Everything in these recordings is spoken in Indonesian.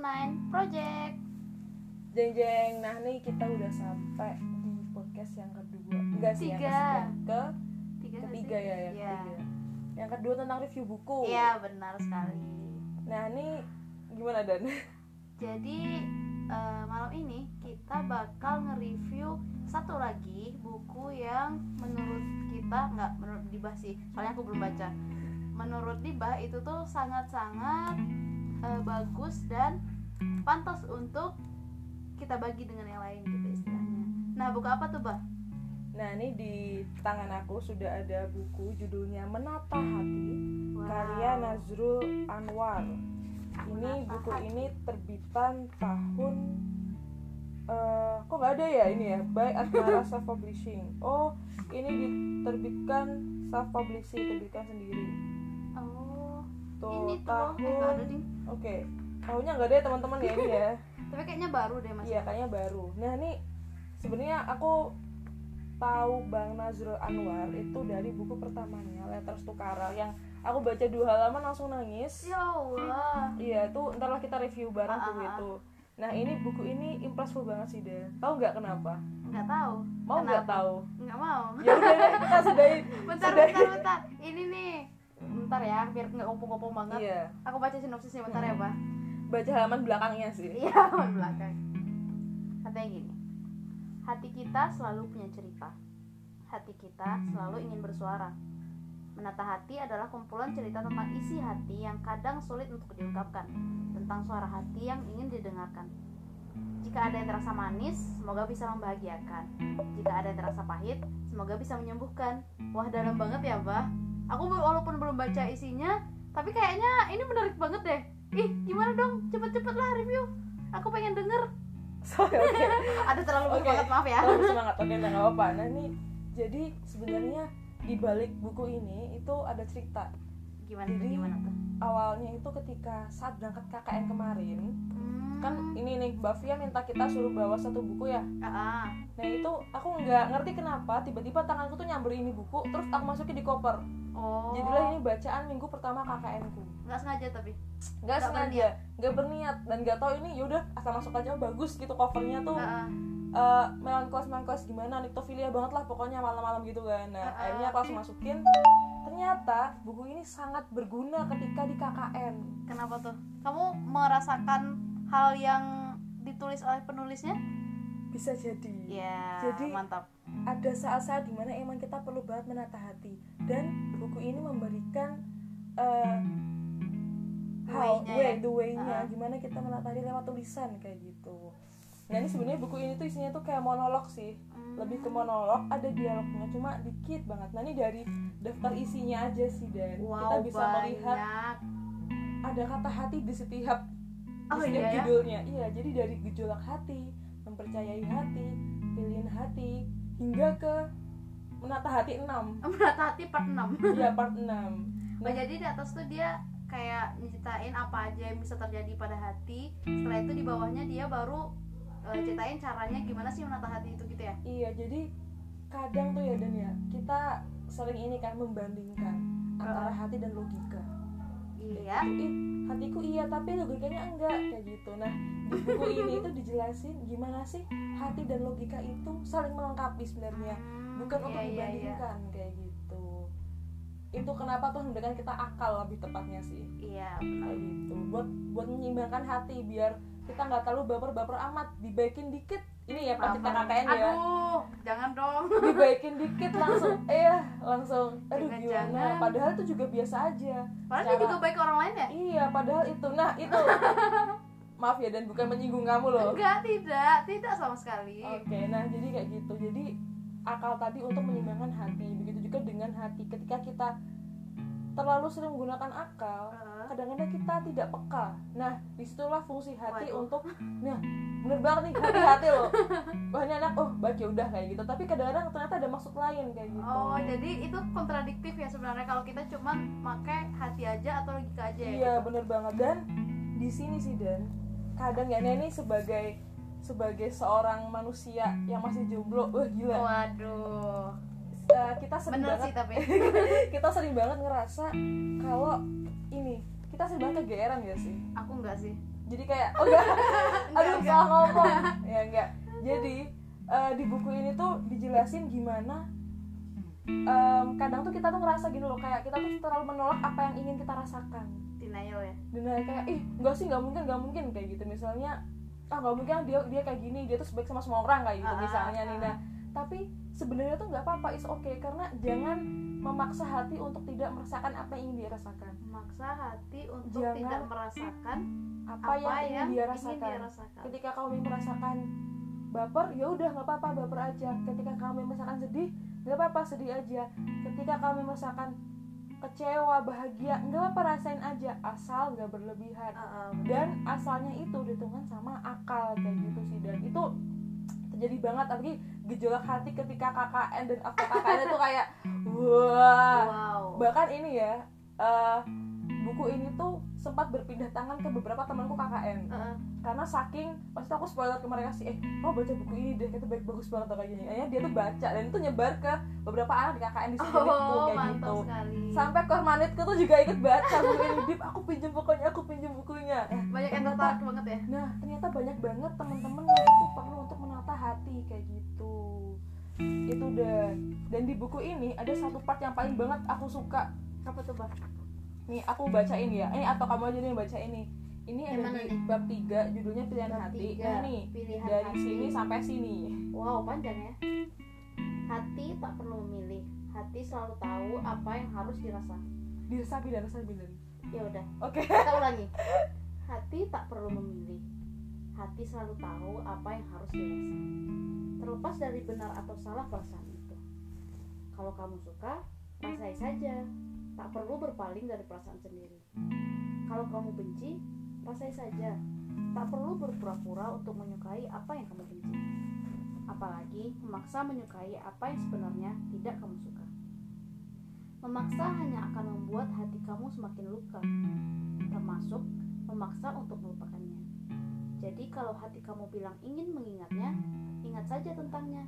Nine Project. Jeng jeng, nah nih kita udah sampai di podcast yang kedua Enggak sih, yang Tiga. kesekian. ke Tiga ketiga ya, yang Iya. ketiga Yang kedua tentang review buku Iya, benar sekali. Nah ini gimana Dan? Jadi eh, malam ini kita bakal nge-review satu lagi buku yang menurut kita nggak menurut Dibah sih, soalnya aku belum baca. Menurut Dibah itu tuh sangat-sangat eh, bagus dan pantas untuk kita bagi dengan yang lain gitu istilahnya. Nah buku apa tuh bah? Nah ini di tangan aku sudah ada buku judulnya Menata Hati Karya Nazrul Anwar Ini Menata buku Hati. ini terbitan tahun eh Kok nggak ada ya ini ya? By Asmara Self Publishing Oh ini diterbitkan Self Publishing, terbitkan sendiri Eh, nggak ada tahun ding. Oke Tahunnya nggak ada ya teman-teman ya ini ya Tapi kayaknya baru deh mas. Iya kayaknya baru. Nah ini sebenarnya aku tahu Bang Nazrul Anwar itu dari buku pertamanya Letters to Kara yang aku baca dua halaman langsung nangis. Ya Allah. Iya itu ntarlah kita review bareng Ah, buku ah, ah. itu. Nah ini buku ini impressful banget sih deh. Tahu nggak kenapa? Nggak tahu. Mau nggak tahu? Nggak mau. Ya udah deh, kita sudahi. bentar sudahi. bentar bentar ini nih bentar ya biar nggak kopong-kopong banget Iya. aku baca sinopsisnya bentar ya pak Baca halaman belakangnya sih. iya di belakang katanya gini hati kita selalu punya cerita hati kita selalu ingin bersuara menata hati adalah kumpulan cerita tentang isi hati yang kadang sulit untuk diungkapkan tentang suara hati yang ingin didengarkan jika ada yang terasa manis, semoga bisa membahagiakan. Jika ada yang terasa pahit, semoga bisa menyembuhkan. Wah, dalam banget ya, Bah. Aku walaupun belum baca isinya, tapi kayaknya ini menarik banget deh. Ih, gimana dong? Cepet-cepet lah review. Aku pengen denger. Sorry, oke. Ada terlalu Oke. bersemangat, maaf ya. Terlalu semangat. Oke, nah, nggak apa-apa. Nah ini jadi sebenarnya di balik buku ini itu ada cerita. Gimana tuh? Jadi- Gimana tuh? awalnya itu ketika saat berangkat KKN kemarin Hmm. kan ini nih Mbak Fia minta kita suruh bawa satu buku ya ah. nah itu aku nggak ngerti kenapa tiba-tiba tanganku tuh nyamber ini buku terus aku masukin di koper Oh. jadilah ini bacaan minggu pertama KKN ku nggak sengaja tapi. nggak Nggak sengaja nggak berniat dan nggak tahu ini yaudah asal masuk aja bagus gitu covernya tuh Ah, ah. eh melankolis melankolis gimana niktofilia banget lah pokoknya malam-malam gitu kan nah Uh-uh. akhirnya aku langsung masukin ternyata buku ini sangat berguna ketika di KKN Kenapa tuh? Kamu merasakan hal yang ditulis oleh penulisnya? bisa jadi Ya, Jadi- mantap. ada saat-saat di mana emang kita perlu banget menata hati dan buku ini memberikan uh, how Way-nya way ya? the way-nya Ah. gimana kita menata diri lewat tulisan kayak gitu nah ini sebenarnya buku ini tuh isinya tuh kayak monolog sih lebih ke monolog ada dialognya cuma dikit banget nah ini dari daftar isinya aja sih dan wow, kita bisa banyak. melihat ada kata hati di setiap di Oh, setiap iya ya? judulnya iya jadi dari gejolak hati mempercayai hati pilihan hati hingga ke menata hati 6 Menata hati part 6 Iya part 6 Nah, jadi di atas tuh dia kayak nyeritain apa aja yang bisa terjadi pada hati. Setelah itu di bawahnya dia baru eh, ceritain caranya gimana sih menata hati itu gitu ya? Iya jadi kadang tuh ya Dan ya Kita sering ini kan membandingkan Antara hati dan logika. Iya. Ih, hatiku iya tapi logikanya enggak kayak gitu. Nah di buku ini itu dijelasin gimana sih hati dan logika itu saling melengkapi sebenarnya Bukan untuk iya, iya, iya. dibandingkan kayak gitu. Itu kenapa tuh memberikan kita akal lebih tepatnya sih. Iya benar. kayak gitu. Buat buat menyeimbangkan hati biar kita nggak terlalu baper-baper amat. Dibaikin dikit ini ya pas kita KKN ya. Aduh jangan dong. Dibaikin dikit langsung eh langsung aduh Jangan, gimana? jangan. padahal itu juga biasa aja. Padahal dia Cara- juga baik ke orang lain ya? Iya, padahal itu. Nah, itu. Maaf ya dan bukan menyinggung kamu loh. Oke, Enggak tidak. Tidak sama sekali. Nah jadi kayak gitu. Jadi akal tadi untuk menyeimbangkan hati. Begitu juga dengan hati. Ketika kita terlalu sering menggunakan akal, kadang-kadang kita tidak peka. Nah, di situlah fungsi hati Waduh. untuk, nah, bener banget nih hati-hati loh. Ini anak, oh baca udah kayak gitu. Tapi kadang-kadang ternyata ada maksud lain kayak gitu. Oh, jadi itu kontradiktif ya sebenarnya kalau kita cuman pakai hati aja atau logika aja ya. Iya gitu. bener banget dan di sini sih dan kadang ya Neni sebagai sebagai seorang manusia yang masih jomblo, wah gila. Waduh. Eh, kita sering Bener banget sih tapi. kita sering banget ngerasa kalau ini kita sering banget kegeeran ya sih. Aku enggak sih. jadi kayak oh enggak aduh Enggak, salah ngomong ya enggak jadi eh, di buku ini tuh dijelasin gimana em, kadang tuh kita tuh ngerasa gini loh kayak kita tuh terlalu menolak apa yang ingin kita rasakan denial ya dan kayak ih enggak sih nggak mungkin nggak mungkin kayak gitu misalnya ah nggak mungkin dia dia kayak gini dia tuh sebaik sama semua orang kayak gitu Ah, misalnya ah, nih ah. nah tapi sebenarnya tuh nggak apa-apa is oke karena jangan memaksa hati untuk tidak merasakan apa yang ingin dia rasakan. Memaksa hati untuk Jangan tidak merasakan apa, apa, yang, ingin dia rasakan. ingin dia rasakan. Ketika kamu ingin merasakan baper ya udah nggak apa-apa baper aja. Ketika kamu merasakan sedih nggak apa-apa sedih aja. Ketika kamu merasakan kecewa bahagia nggak apa-apa rasain aja. Asal nggak berlebihan. Ah, ah, dan asalnya itu ditentukan sama akal kayak gitu sih. Dan itu terjadi banget apalagi gejolak hati ketika KKN dan after KKN itu kayak wah. Wow. Bahkan ini ya eh, buku ini tuh sempat berpindah tangan ke beberapa temanku KKN Ah, ah. karena saking pasti aku spoiler ke mereka sih eh kamu baca buku ini deh? Kita baik bagus banget kayak gini. Akhirnya dia tuh baca dan itu nyebar ke beberapa anak di KKN di sekelilingku oh kayak mantap gitu. sekali. Sampai kormanitku tuh juga ikut baca buku ini. Dip aku pinjem bukunya aku pinjem bukunya. Eh, banyak yang tertarik banget ya? Nah, ternyata banyak banget teman-teman yang itu perlu untuk menata hati kayak gitu. Itu dan dan di buku ini ada satu part yang paling banget aku suka. apa tuh bah Nih, aku bacain ya. Ini atau kamu aja nih baca ini. Ini Yang ada di nih? bab 3 judulnya pilihan Bab hati. tiga, Nah, nih pilihan dari hati. sini sampai sini. wow panjang ya hati tak perlu memilih hati selalu tahu apa yang harus dirasa Diresapi dan resapi dan. ya udah Oke. kita ulangi hati tak perlu memilih hati selalu tahu apa yang harus dirasa terlepas dari benar atau salah perasaan itu kalau kamu suka rasai saja tak perlu berpaling dari perasaan sendiri kalau kamu benci rasai saja tak perlu berpura-pura untuk menyukai apa yang kamu benci apalagi memaksa menyukai apa yang sebenarnya tidak kamu suka memaksa hanya akan membuat hati kamu semakin luka termasuk memaksa untuk melupakannya. Jadi kalau hati kamu bilang ingin mengingatnya, ingat saja tentangnya.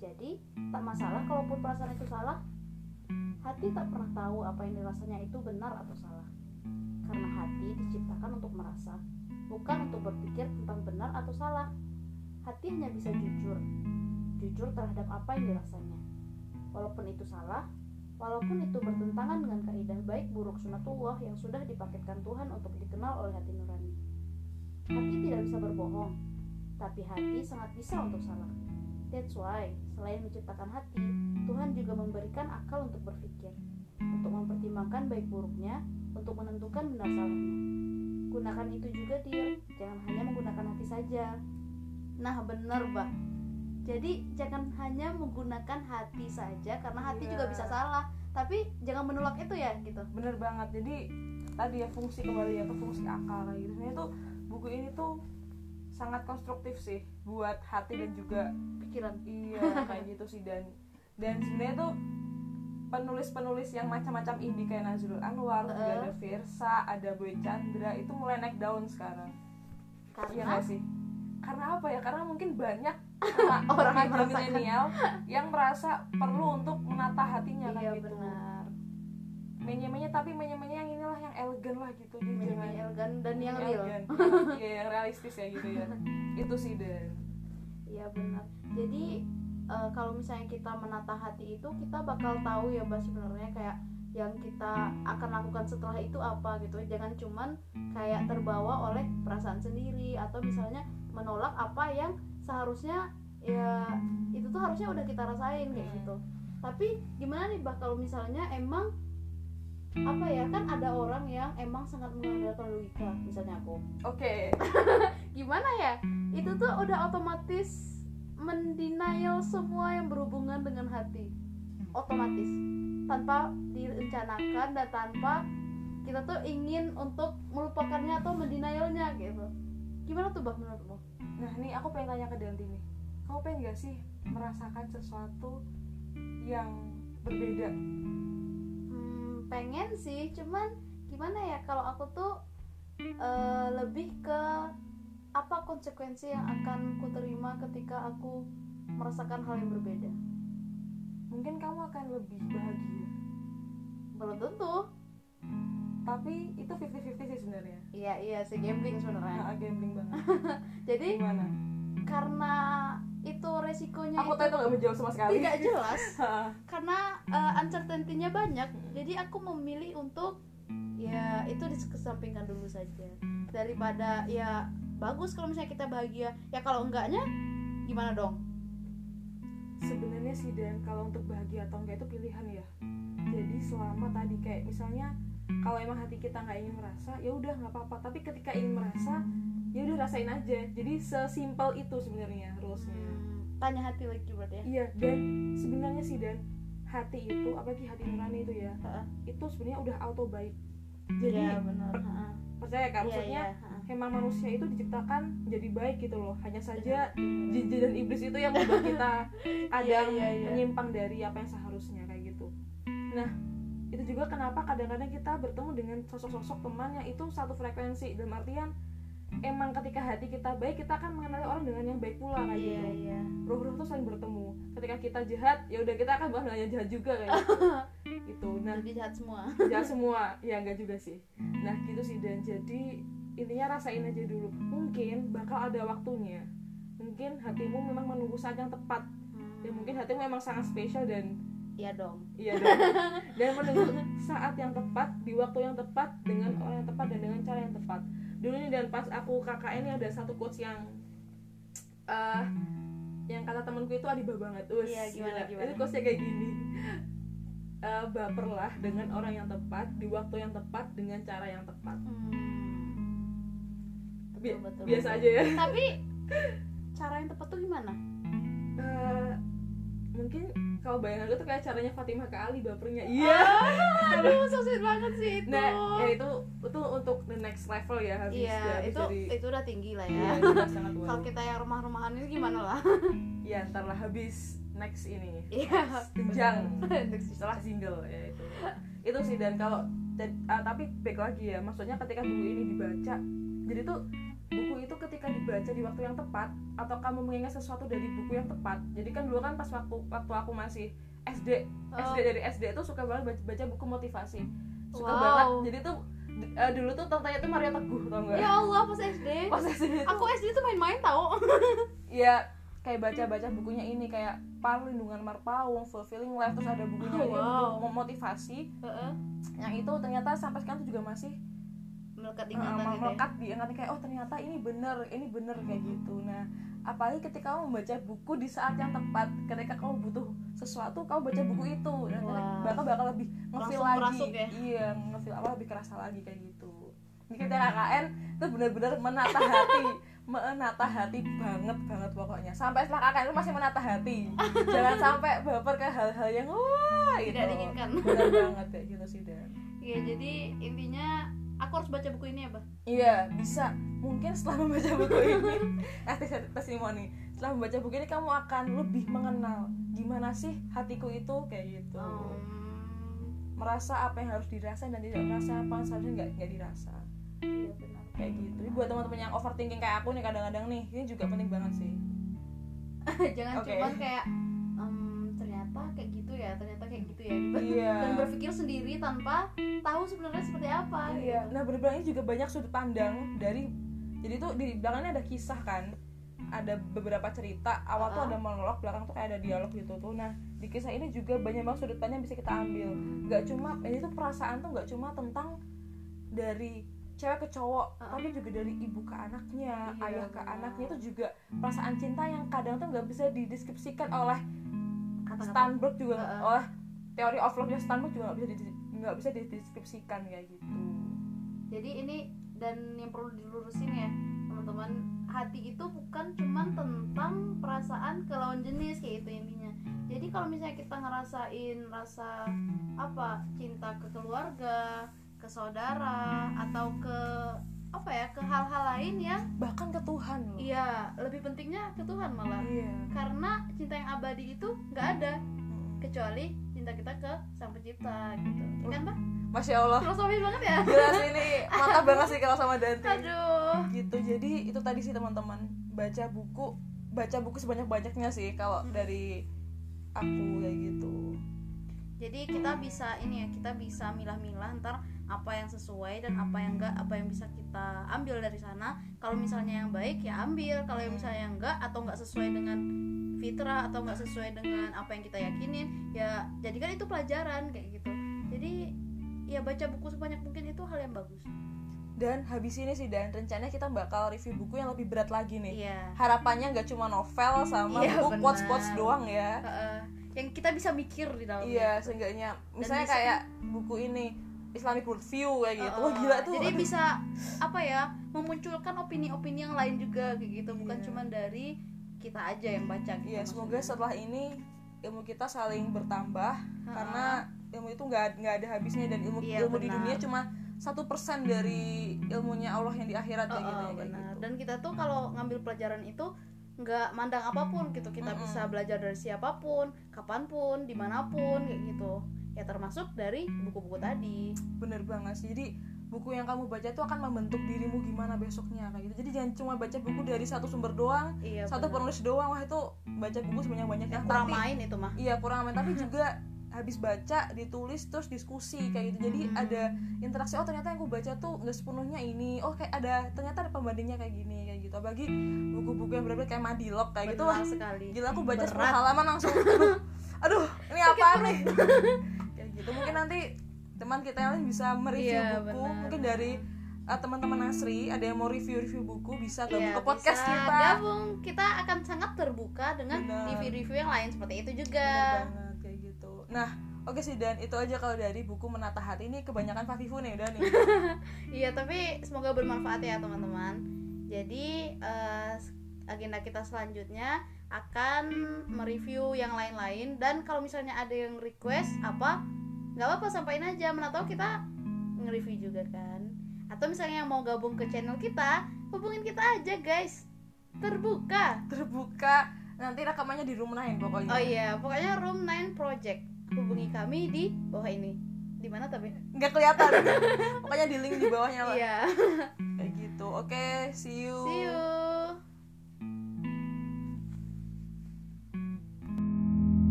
Jadi tak masalah kalaupun perasaan itu salah. Hati tak pernah tahu apa yang dirasanya itu benar atau salah. Karena hati diciptakan untuk merasa, bukan untuk berpikir tentang benar atau salah. Hati hanya bisa jujur, jujur terhadap apa yang dirasanya. Walaupun itu salah, Walaupun itu bertentangan dengan kaidah baik buruk sunatullah yang sudah dipaketkan Tuhan untuk dikenal oleh hati nurani. Hati tidak bisa berbohong, tapi hati sangat bisa untuk salah. That's why, selain menciptakan hati, Tuhan juga memberikan akal untuk berpikir, untuk mempertimbangkan baik buruknya, untuk menentukan benar salahnya. Gunakan itu juga dia, jangan hanya menggunakan hati saja. Nah benar bah, jadi jangan hanya menggunakan hati saja karena hati Iya. juga bisa salah. Tapi jangan menolak itu ya gitu. Bener banget. Jadi tadi ya fungsi kembali ya ke fungsi akal gitu. Sebenarnya tuh buku ini tuh sangat konstruktif sih buat hati dan juga Pikiran. iya kayak gitu sih dan dan sebenarnya tuh penulis-penulis yang macam-macam indie kayak Nazrul Anwar, juga Heeh. ada Versa, ada Boy Chandra itu mulai naik daun sekarang. Iya Karena nggak sih? Karena apa ya? Karena mungkin banyak Orang merasakan. milenial yang merasa perlu untuk menata hatinya iya kan gitu. benar. Menye-menye tapi menye-menye yang inilah yang elegan lah gitu. Jadi jangan- elegan dan yang real. elegan. Iya, yang realistis ya gitu ya. Itu sih dan Iya benar. Jadi eh, kalau misalnya kita menata hati itu kita bakal tahu ya Mbak sebenarnya kayak yang kita akan lakukan setelah itu apa gitu. Jangan cuman kayak terbawa oleh perasaan sendiri atau misalnya menolak apa yang seharusnya ya itu tuh harusnya udah kita rasain kayak gitu. Tapi gimana nih Mbak kalau misalnya emang apa ya kan ada orang yang emang sangat mengandalkan logika misalnya aku. Oke, gimana ya? Itu tuh udah otomatis mendenial semua yang berhubungan dengan hati. Otomatis. Tanpa direncanakan dan tanpa kita tuh ingin untuk melupakannya atau mendenialnya gitu. Gimana tuh bang menurutmu? Nah ini aku pengen tanya ke Danti nih. Kamu pengen gak sih merasakan sesuatu yang berbeda? Pengen sih cuman gimana ya kalau aku tuh eh, lebih ke apa konsekuensi yang akan kuterima ketika aku merasakan hal yang berbeda. Mungkin kamu akan lebih bahagia. Belum tentu. Tapi itu 50-50 sih sebenarnya. Iya iya si gambling sebenarnya. Nah, gambling banget. Jadi gimana? karena itu resikonya aku itu tadi tuh gak menjawab sama sekali. Tidak jelas. Karena uh, uncertainty-nya banyak jadi aku memilih untuk ya itu dikesampingkan dulu saja. Daripada ya bagus kalau misalnya kita bahagia. Ya kalau enggaknya gimana dong? Sebenarnya sih dan kalau untuk bahagia atau enggak itu pilihan ya. Jadi selama tadi kayak misalnya kalau emang hati kita nggak ingin merasa ya udah nggak apa-apa. Tapi ketika ingin merasa ya udah rasain aja jadi sesimpel itu sebenarnya rulesnya Hmm, tanya hati lagi berarti ya iya dan sebenarnya sih dan hati itu apalagi hati nurani itu ya Heeh. itu sebenarnya udah auto baik jadi Iya, benar per- Heeh. percaya kan Iya, maksudnya iya, heeh. emang manusia itu diciptakan jadi baik gitu loh hanya saja Benar. jin dan iblis itu yang membuat kita kadang Iya, iya, iya. menyimpang dari apa yang seharusnya kayak gitu nah itu juga kenapa kadang-kadang kita bertemu dengan sosok-sosok teman yang itu satu frekuensi dalam artian emang ketika hati kita baik kita akan mengenali orang dengan yang baik pula kayak iya gitu. iya. Roh-roh tuh saling bertemu. Ketika kita jahat ya udah kita akan bahas yang jahat juga kayak gitu. Gitu. Nah jadi jahat semua. jahat semua. Ya enggak juga sih. Nah gitu sih. Dan jadi intinya rasain aja dulu. Mungkin bakal ada waktunya. Mungkin hatimu memang menunggu saat yang tepat. Ya mungkin hatimu memang sangat spesial dan iya dong. Iya dan, dan menunggu saat yang tepat di waktu yang tepat dengan orang yang tepat dan dengan cara yang tepat dulu nih dan pas aku KKN ini ada satu quotes yang eh yang kata temanku itu adibah banget Us, Iya, gimana, gimana? itu quotesnya kayak gini Eh, baperlah dengan orang yang tepat di waktu yang tepat dengan cara yang tepat Hmm. Bi- betul, betul, biasa betul. aja ya tapi cara yang tepat tuh gimana Eh, mungkin kalau bayangan gue tuh kayak caranya Fatimah ke Ali bapernya. Iya. Ah, aduh so sweet banget sih itu. Nah ya itu itu untuk the next level ya habis iya habis itu dari itu udah tinggi lah Iya, ya udah sangat kalau kita yang rumah-rumahan ini gimana lah? Ya ntar lah habis next ini. Iya. Jenjang. Bener. setelah single ya itu. Itu sih dan kalau dan- ah, tapi back lagi ya maksudnya ketika buku ini dibaca jadi tuh buku itu ketika dibaca di waktu yang tepat atau kamu mengingat sesuatu dari buku yang tepat. Jadi kan dulu kan pas waktu waktu aku masih SD SD dari SD itu suka banget baca, baca buku motivasi. Suka Wow. banget. Jadi tuh eh, dulu tuh tantanya tuh Maria Teguh tau nggak? Ya Allah pas SD pas SD itu aku SD tuh main-main tau. Ya kayak baca-baca bukunya ini kayak Perlindungan Marpaung, Fulfilling Life terus ada bukunya Oh, ini wow. buku motivasi. Yang itu ternyata sampai sekarang tuh juga masih melekat uh, ingatan gitu ya. melekat di ingatan kayak oh ternyata ini bener ini bener kayak gitu. Nah apalagi ketika kamu membaca buku di saat yang tepat ketika kamu butuh sesuatu kamu baca buku itu dan Wah. bakal bakal lebih ngefeel Langsung lagi. merasuk ya? iya ngefeel apa lebih kerasa lagi kayak gitu. Ini kita KKN itu bener-bener menata hati menata hati banget banget pokoknya. Sampai setelah KKN itu masih menata hati. Jangan sampai baper ke hal-hal yang wah gitu. tidak diinginkan. Bener banget kayak gitu sih Dan. Iya jadi intinya aku harus baca buku ini ya bah Iya, bisa. Mungkin setelah membaca buku ini, eh tes- testimoni. Setelah membaca buku ini kamu akan lebih mengenal gimana sih hatiku itu kayak gitu. Hmm, Merasa apa yang harus dirasain dan tidak merasa apa yang seharusnya nggak nggak dirasa. iya benar Kayak gitu. Ini buat teman-teman yang overthinking kayak aku nih kadang-kadang nih, ini juga penting banget sih. jangan Oke. cuman kayak "Em, ternyata kayak gitu ya ternyata kayak gitu ya gitu Iya. dan berpikir sendiri tanpa tahu sebenarnya seperti apa Iya. gitu. Nah, ini juga banyak sudut pandang dari jadi tuh di belakangnya ada kisah kan. Ada beberapa cerita, awal tuh Ah. ada monolog, belakang tuh kayak ada dialog gitu tuh. Nah, di kisah ini juga banyak banget sudut pandang yang bisa kita ambil. Gak cuma ini tuh perasaan tuh gak cuma tentang dari cewek ke cowok, Ah. tapi juga dari ibu ke anaknya, Iya, ayah ke benar. anaknya itu juga perasaan cinta yang kadang tuh nggak bisa dideskripsikan oleh Stanberg juga ah. oleh teori of love-nya Stanberg juga nggak bisa di- nggak bisa dideskripsikan kayak gitu. jadi ini dan yang perlu dilurusin ya teman-teman hati itu bukan cuman tentang perasaan ke lawan jenis kayak itu intinya jadi kalau misalnya kita ngerasain rasa apa cinta ke keluarga ke saudara atau ke apa ya ke hal-hal lain yang bahkan ke Tuhan loh. Iya lebih pentingnya ke Tuhan malah. Iya. Karena cinta yang abadi itu nggak ada. Kecuali cinta kita ke sang pencipta gitu. Ya kan pak? Masya Allah. Filosofis banget ya? Jelas ini. Mantap banget sih kalau sama Dante. Aduh. Gitu. Jadi itu tadi sih teman-teman. Baca buku baca buku sebanyak banyaknya sih kalau dari aku kayak gitu. Jadi kita bisa ini ya kita bisa milah-milah ntar apa yang sesuai dan apa yang enggak apa yang bisa kita ambil dari sana. Kalau misalnya yang baik ya ambil. Kalau yang misalnya yang enggak atau enggak sesuai dengan fitrah atau enggak sesuai dengan apa yang kita yakinin ya jadikan itu pelajaran kayak gitu. Jadi ya baca buku sebanyak mungkin itu hal yang bagus. Dan habis ini sih dan rencananya kita bakal review buku yang lebih berat lagi nih. Iya. Harapannya nggak cuma novel sama Iya, buku quotes quotes doang ya. Heeh. yang kita bisa mikir di dalamnya. Iya seenggaknya. Misalnya bisa- kayak buku ini Islamic Worldview kayak gitu wah Heeh. gila tuh jadi bisa apa ya memunculkan opini-opini yang lain juga kayak gitu bukan Iya. cuma dari kita aja yang baca gitu Iya, semoga setelah ini ilmu kita saling bertambah Ha-ha. karena ilmu itu nggak nggak ada habisnya dan ilmu Iya, ilmu di dunia cuma satu persen dari ilmunya Allah yang di akhirat kayak Oh, gitu oh, ya, kayak benar. gitu. dan kita tuh kalau ngambil pelajaran itu nggak mandang apa pun gitu kita Mm-mm. bisa belajar dari siapa pun kapan pun di mana pun kayak gitu ya termasuk dari buku-buku tadi Bener banget sih. Jadi buku yang kamu baca itu akan membentuk dirimu gimana besoknya kayak gitu. Jadi jangan cuma baca buku dari satu sumber doang, iya satu benar. penulis doang. Wah itu baca buku sebanyak banyaknya. yang kurang main itu mah Iya kurang main. Tapi juga habis baca ditulis terus diskusi kayak gitu. Jadi Hmm. ada interaksi. Oh ternyata yang aku baca tuh nggak sepenuhnya ini. Oh kayak ada ternyata ada pembandingnya kayak gini kayak gitu. Bagi buku-buku yang benar-benar kayak Madilog kayak gitu. Wah Benar sekali gila aku baca Berat. 10 halaman langsung aduh, aduh ini apa nih gitu mungkin nanti teman kita yang lain bisa mereview Iya, buku. benar. mungkin dari uh, teman-teman Asri ada yang mau review-review buku bisa gabung Iya, ke podcast bisa kita. gabung. Kita akan sangat terbuka dengan review-review yang lain seperti itu Bener juga banget kayak gitu. Nah oke sih dan. Itu aja kalau dari buku menata hati. Ini kebanyakan Fafifu nih udah nih. Iya, tapi semoga bermanfaat ya teman-teman. Jadi eh, agenda kita selanjutnya akan mereview yang lain-lain. Dan kalau misalnya ada yang request apa, nggak apa-apa sampaikan aja. Mana tahu kita nge-review juga kan. Atau misalnya yang mau gabung ke channel kita, hubungin kita aja guys. Terbuka. terbuka nanti rekamannya di room lain pokoknya Oh iya, pokoknya Room 9 Project. Hubungi kami di bawah ini. Di mana tapi? nggak kelihatan pokoknya di link di bawahnya lah Iya. kayak gitu oke see you See